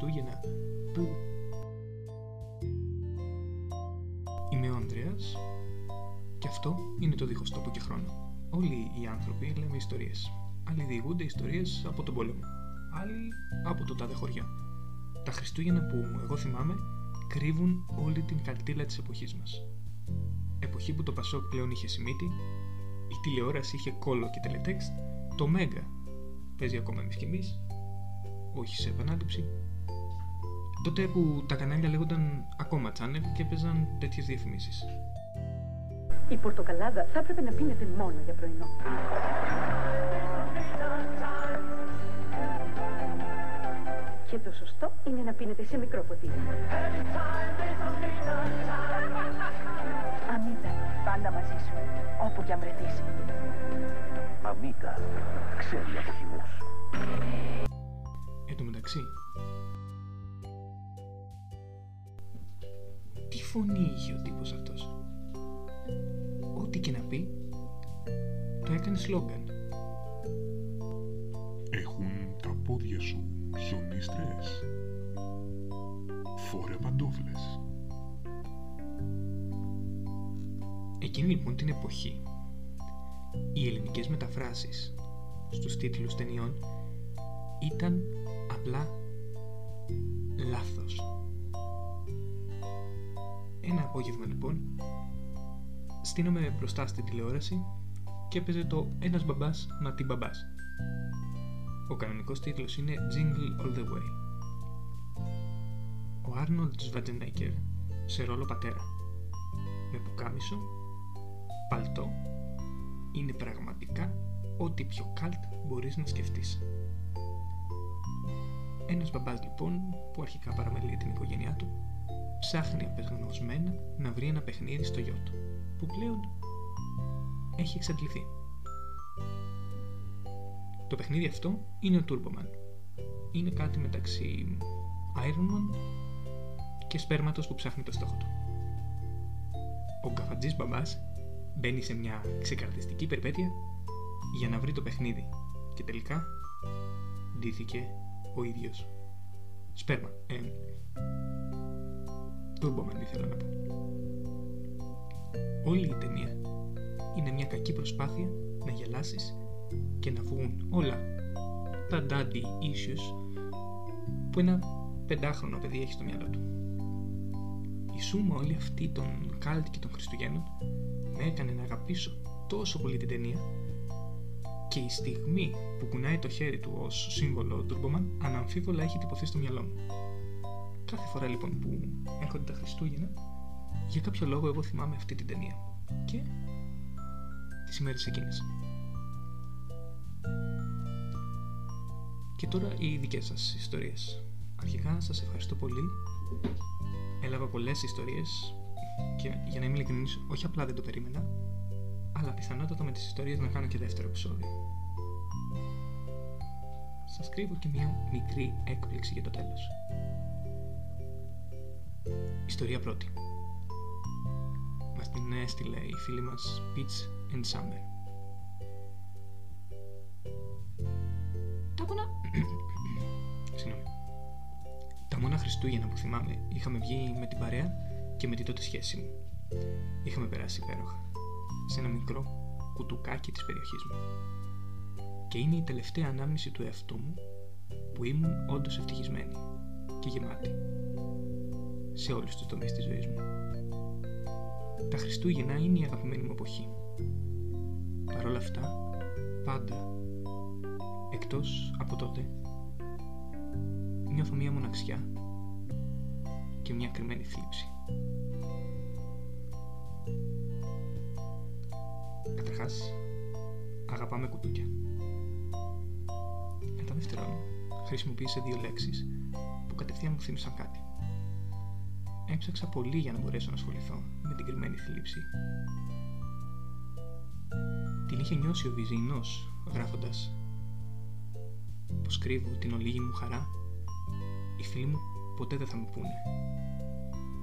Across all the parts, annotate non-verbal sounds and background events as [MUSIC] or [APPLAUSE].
Χριστούγεννα που... Είμαι ο Ανδρέας και αυτό είναι το δίχως τόπο και χρόνο. Όλοι οι άνθρωποι λέμε ιστορίες. Άλλοι διηγούνται ιστορίες από τον πόλεμο. Άλλοι από το τάδε χωριά. Τα Χριστούγεννα που εγώ θυμάμαι κρύβουν όλη την καλτήλα της εποχής μας. Εποχή που το Πασόκ πλέον είχε σημείτη, η τηλεόραση είχε κόλλο και τελετέξτ, το Μέγκα παίζει ακόμα εμείς κι εμείς, όχι σε επανάληψη. Τότε που τα κανάλια λέγονταν ακόμα channel και έπαιζαν τέτοιες διαφημίσεις. Η πορτοκαλάδα θα έπρεπε να πίνετε μόνο για πρωινό. Και το σωστό είναι να πίνετε σε μικρό ποτήρι. Αμύτα, πάντα μαζί σου, όπου κι αν βρεθείς. Αμύτα. Ξέρει από χυμούς. Εν τω μεταξύ, φωνή είχε ο τύπος αυτός. Ό,τι και να πει, το έκανε σλόγκαν. Έχουν τα πόδια σου χιονίστρες. Φόρε παντόφλες. Εκείνη λοιπόν την εποχή, οι ελληνικές μεταφράσεις στους τίτλους ταινιών ήταν απλά λάθος. Ένα απόγευμα λοιπόν, στείνομαι μπροστά στην τηλεόραση και έπαιζε το «Ένας μπαμπάς να την μπαμπάς». Ο κανονικός τίτλος είναι «Jingle All The Way». Ο Άρνολτ Σβατζενέκερ σε ρόλο πατέρα, με πουκάμισο, παλτό, είναι πραγματικά ό,τι πιο καλτ μπορείς να σκεφτείς. Ένας μπαμπάς λοιπόν, που αρχικά παραμελεί την οικογένειά του, ψάχνει απεγνωσμένα να βρει ένα παιχνίδι στο γιο του, που πλέον έχει εξαντληθεί. Το παιχνίδι αυτό είναι ο Turboman. Είναι κάτι μεταξύ Iron Man και σπέρματος που ψάχνει το στόχο του. Ο καφατζής μπαμπάς μπαίνει σε μια ξεκαρδιστική περιπέτεια για να βρει το παιχνίδι και τελικά ντύθηκε ο ίδιος. Σπέρμα. Ε, Turboman ήθελα να πω. Όλη η ταινία είναι μια κακή προσπάθεια να γελάσεις και να βγουν όλα τα daddy issues που ένα πεντάχρονο παιδί έχει στο μυαλό του. Η σούμα όλη αυτή των Κάλτ και των Χριστουγέννων με έκανε να αγαπήσω τόσο πολύ την ταινία και η στιγμή που κουνάει το χέρι του ως σύμβολο Turboman αναμφίβολα έχει τυπωθεί στο μυαλό μου. Κάθε φορά λοιπόν που έρχονται τα Χριστούγεννα, για κάποιο λόγο εγώ θυμάμαι αυτή την ταινία και τις ημέρες εκείνες. Και τώρα οι δικές σας ιστορίες. Αρχικά σας ευχαριστώ πολύ. Έλαβα πολλές ιστορίες και για να είμαι ειλικρινής, όχι απλά δεν το περίμενα, αλλά πιθανότατα με τις ιστορίες να κάνω και δεύτερο επεισόδιο. Σας κρύβω και μια μικρή έκπληξη για το τέλος. Ιστορία πρώτη. Μας την έστειλε η φίλη μας Peach and Summer. Τα μόνα... [COUGHS] Συγγνώμη. Τα μόνα Χριστούγεννα που θυμάμαι είχαμε βγει με την παρέα και με τη τότε σχέση μου. Είχαμε περάσει υπέροχα. Σε ένα μικρό κουτουκάκι της περιοχής μου. Και είναι η τελευταία ανάμνηση του εαυτού μου που ήμουν όντως ευτυχισμένη και γεμάτη σε όλους τους τομείς της ζωής μου. Τα Χριστούγεννα είναι η αγαπημένη μου εποχή. Παρ' όλα αυτά, πάντα, εκτός από τότε, νιώθω μία μοναξιά και μια κρυμμένη θλίψη. Καταρχάς, αγαπάμε κουτούκια. Κατά δεύτερον, χρησιμοποίησε δύο λέξεις που κατευθείαν μου θύμισαν κάτι. Έψαξα πολύ για να μπορέσω να ασχοληθώ με την κρυμμένη θλίψη. Την είχε νιώσει ο Βυζινός γράφοντας πως κρύβω την ολίγη μου χαρά. Οι φίλοι μου ποτέ δεν θα μου πούνε.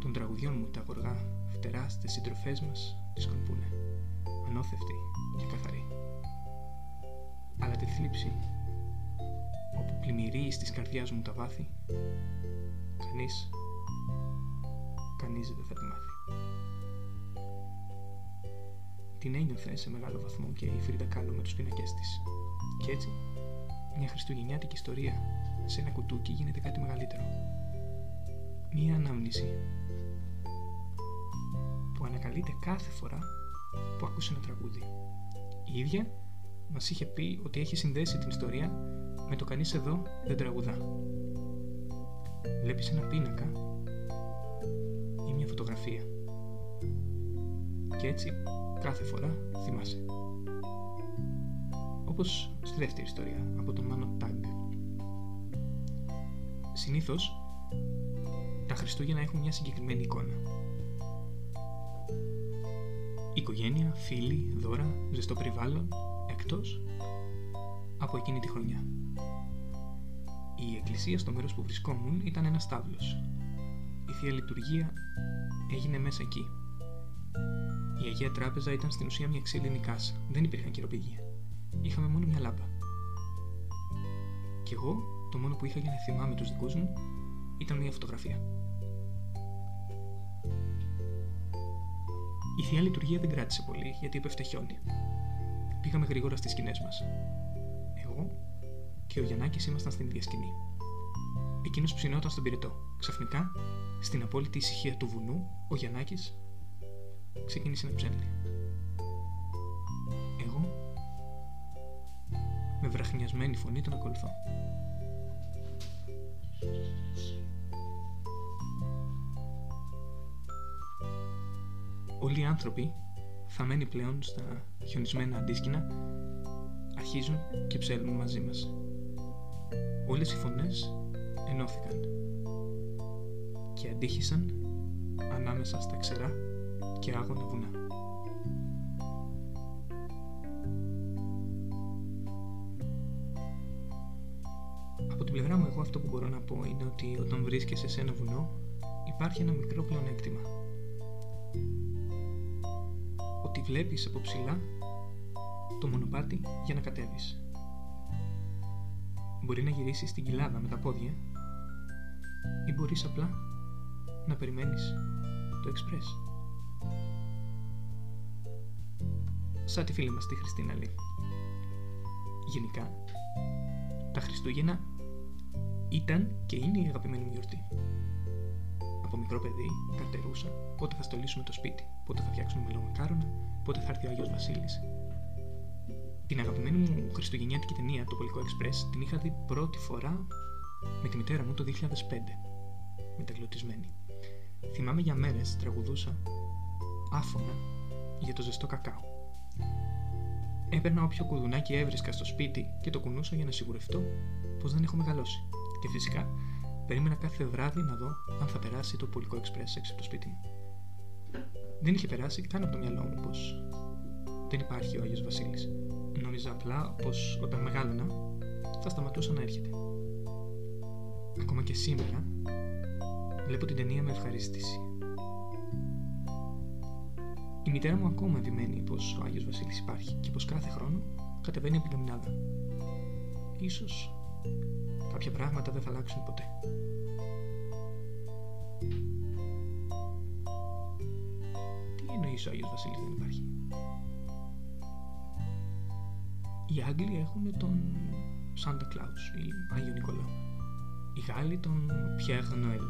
Των τραγουδιών μου τα γοργά φτερά στις συντροφές μας τις σκορπούνε ανώθευτη και καθαρή. Αλλά τη θλίψη όπου πλημμυρεί στις καρδιάς μου τα βάθη κανείς, κανείς δεν θα τη μάθει. Την ένιωθε σε μεγάλο βαθμό και η Φρίντα Κάλλο με τους πίνακές της. Και έτσι, μια χριστουγεννιάτικη ιστορία σε ένα κουτούκι γίνεται κάτι μεγαλύτερο. Μια ανάμνηση που ανακαλείται κάθε φορά που ακούσε ένα τραγούδι. Η ίδια μας είχε πει ότι έχει συνδέσει την ιστορία με το κανείς εδώ δεν τραγουδά. Βλέπεις ένα πίνακα ή μια φωτογραφία και έτσι κάθε φορά θυμάσαι. Όπως στη δεύτερη ιστορία από τον Μάνο Τάγκ. Συνήθως τα Χριστούγεννα έχουν μια συγκεκριμένη εικόνα. Οικογένεια, φίλοι, δώρα, ζεστό περιβάλλον, εκτός από εκείνη τη χρονιά. Η εκκλησία στο μέρος που βρισκόμουν ήταν ένας στάβλος. Η Θεία Λειτουργία έγινε μέσα εκεί. Η Αγία Τράπεζα ήταν στην ουσία μια ξύλινη κάσα. Δεν υπήρχαν κυροπήγια. Είχαμε μόνο μια λάμπα. Κι εγώ, το μόνο που είχα για να θυμάμαι τους δικούς μου ήταν μια φωτογραφία. Η Θεία Λειτουργία δεν κράτησε πολύ γιατί έπεφτε χιόνι. Πήγαμε γρήγορα στις σκηνές μας. Εγώ και ο Γιαννάκης ήμασταν στην ίδια σκηνή. Εκείνος ψινόταν στον πυρετό. Ξαφνικά, στην απόλυτη ησυχία του βουνού, ο Γιαννάκης ξεκίνησε να ψέλνει. Εγώ, με βραχνιασμένη φωνή τον ακολουθώ. Όλοι οι άνθρωποι, θαμένοι πλέον στα χιονισμένα αντίσκηνα, αρχίζουν και ψέλνουν μαζί μας. Όλες οι φωνές ενώθηκαν και αντίχησαν ανάμεσα στα ξερά και άγωνα βουνά. Από την πλευρά μου εγώ αυτό που μπορώ να πω είναι ότι όταν βρίσκεσαι σε ένα βουνό υπάρχει ένα μικρό πλεονέκτημα. Ότι βλέπεις από ψηλά το μονοπάτι για να κατέβεις. Μπορεί να γυρίσεις στην κοιλάδα με τα πόδια ή μπορείς απλά να περιμένεις το εξπρές. Σαν τη φίλη μας τη Χριστίνα λέει. Γενικά, τα Χριστούγεννα ήταν και είναι η αγαπημένη μου γιορτή. Από μικρό παιδί καρτερούσα πότε θα στολίσουμε το σπίτι, πότε θα φτιάξουμε μελομακάρονα, πότε θα έρθει ο Άγιος Βασίλης. Την αγαπημένη μου χριστουγεννιάτικη ταινία, το Πολικό Express, την είχα δει πρώτη φορά με τη μητέρα μου το 2005, μεταγλωτισμένη. Θυμάμαι για μέρες τραγουδούσα άφωνα για το ζεστό κακάο. Έπαιρνα όποιο κουδουνάκι έβρισκα στο σπίτι και το κουνούσα για να σιγουρευτώ πως δεν έχω μεγαλώσει. Και φυσικά περίμενα κάθε βράδυ να δω αν θα περάσει το Πολικό Express έξω από το σπίτι μου. Δεν είχε περάσει καν από το μυαλό μου πως δεν υπάρχει ο Άγιος Βασίλης. Νόμιζα απλά πως όταν μεγάλωνα θα σταματούσα να έρχεται. Ακόμα και σήμερα βλέπω την ταινία με ευχαρίστηση. Η μητέρα μου ακόμα επιμένει πως ο Άγιος Βασίλης υπάρχει και πως κάθε χρόνο κατεβαίνει από την καμινάδα. Ίσως κάποια πράγματα δεν θα αλλάξουν ποτέ. Τι εννοείς ο Άγιος Βασίλης δεν υπάρχει; Οι Άγγλοι έχουν τον Santa Claus ή Άγιο Νικολό. Οι Γάλλοι τον Pierre Noël.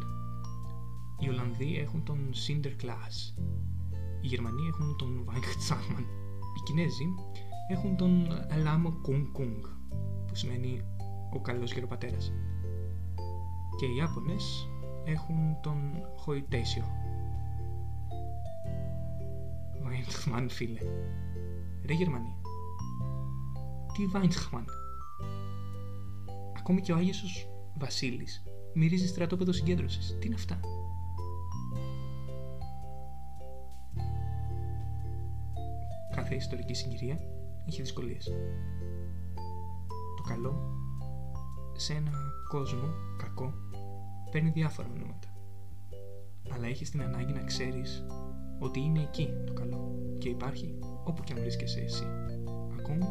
Οι Ολλανδοί έχουν τον Sinterklaas. Οι Γερμανοί έχουν τον Weihnachtsmann. Οι Κινέζοι έχουν τον Lamo Kung Kung, που σημαίνει ο καλός γεροπατέρας. Και οι Ιάπωνες έχουν τον Hoitesio. Weihnachtsmann φίλε. Ρε Γερμανοί, τι Βάιντσχμαν. Ακόμη και ο Άγιος Βασίλης μυρίζει στρατόπεδο συγκέντρωσης. Τι είναι αυτά; Κάθε ιστορική συγκυρία έχει δυσκολίες. Το καλό σε ένα κόσμο κακό παίρνει διάφορα ονόματα. Αλλά έχεις την ανάγκη να ξέρεις ότι είναι εκεί το καλό και υπάρχει όπου και αν βρίσκεσαι εσύ. Ακόμη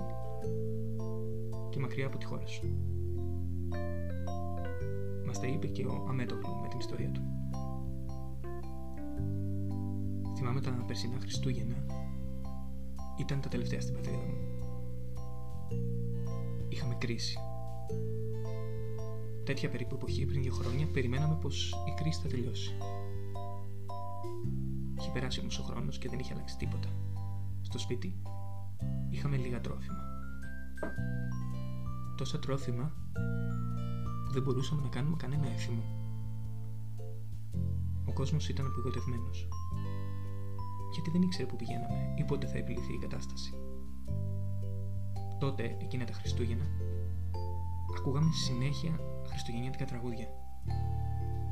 και μακριά από τη χώρα σου. Μας μας τα είπε και ο Αμέτωχλου με την ιστορία του. Θυμάμαι τα περσινά Χριστούγεννα. Ήταν τα τελευταία στην πατρίδα μου. Είχαμε κρίση. Τέτοια περίπου εποχή πριν δύο χρόνια περιμέναμε πως η κρίση θα τελειώσει. Είχε περάσει όμως ο χρόνος και δεν είχε αλλάξει τίποτα. Στο σπίτι είχαμε λίγα τρόφιμα. Τόσα τρόφιμα που δεν μπορούσαμε να κάνουμε κανένα έθιμο. Ο κόσμος ήταν απογοητευμένος. Γιατί δεν ήξερε που πηγαίναμε ή πότε θα επιληθεί η κατάσταση. Τότε, εκείνα τα Χριστούγεννα, ακούγαμε συνέχεια χριστουγεννιάτικα τραγούδια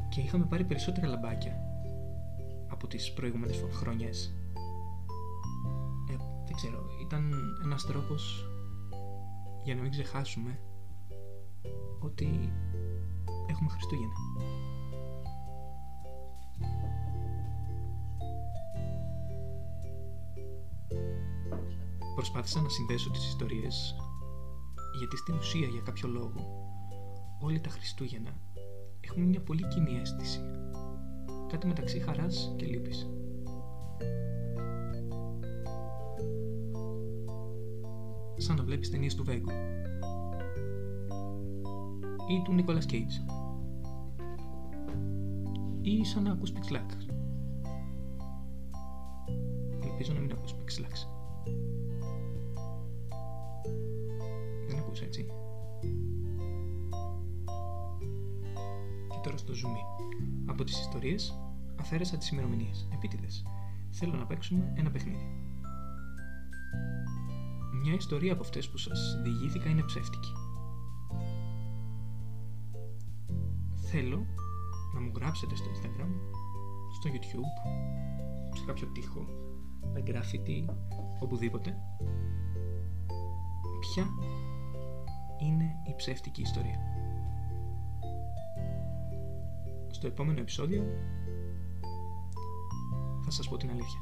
και είχαμε πάρει περισσότερα λαμπάκια από τις προηγούμενες χρονιές. Ε, δεν ξέρω, ήταν ένας τρόπος για να μην ξεχάσουμε ότι έχουμε Χριστούγεννα. Προσπάθησα να συνδέσω τις ιστορίες γιατί στην ουσία για κάποιο λόγο όλοι τα Χριστούγεννα έχουν μια πολύ κοινή αίσθηση. Κάτι μεταξύ χαράς και λύπης. Σαν να βλέπεις ταινίες του Βέγκο ή του Νίκολας Κέιτς ή σαν να ακούς πιξλάκ. Ελπίζω να μην ακούς πιξλάκ. Δεν ακούς έτσι. Και τώρα στο zoom Από τις ιστορίες αφαίρεσα τις ημερομηνίες. Επίτηδες. Θέλω να παίξουμε ένα παιχνίδι. Μια ιστορία από αυτές που σας διηγήθηκα είναι ψεύτικη. Θέλω να μου γράψετε στο Instagram, στο YouTube, σε κάποιο τοίχο, με graffiti, οπουδήποτε, ποια είναι η ψεύτικη ιστορία. Στο επόμενο επεισόδιο θα σας πω την αλήθεια.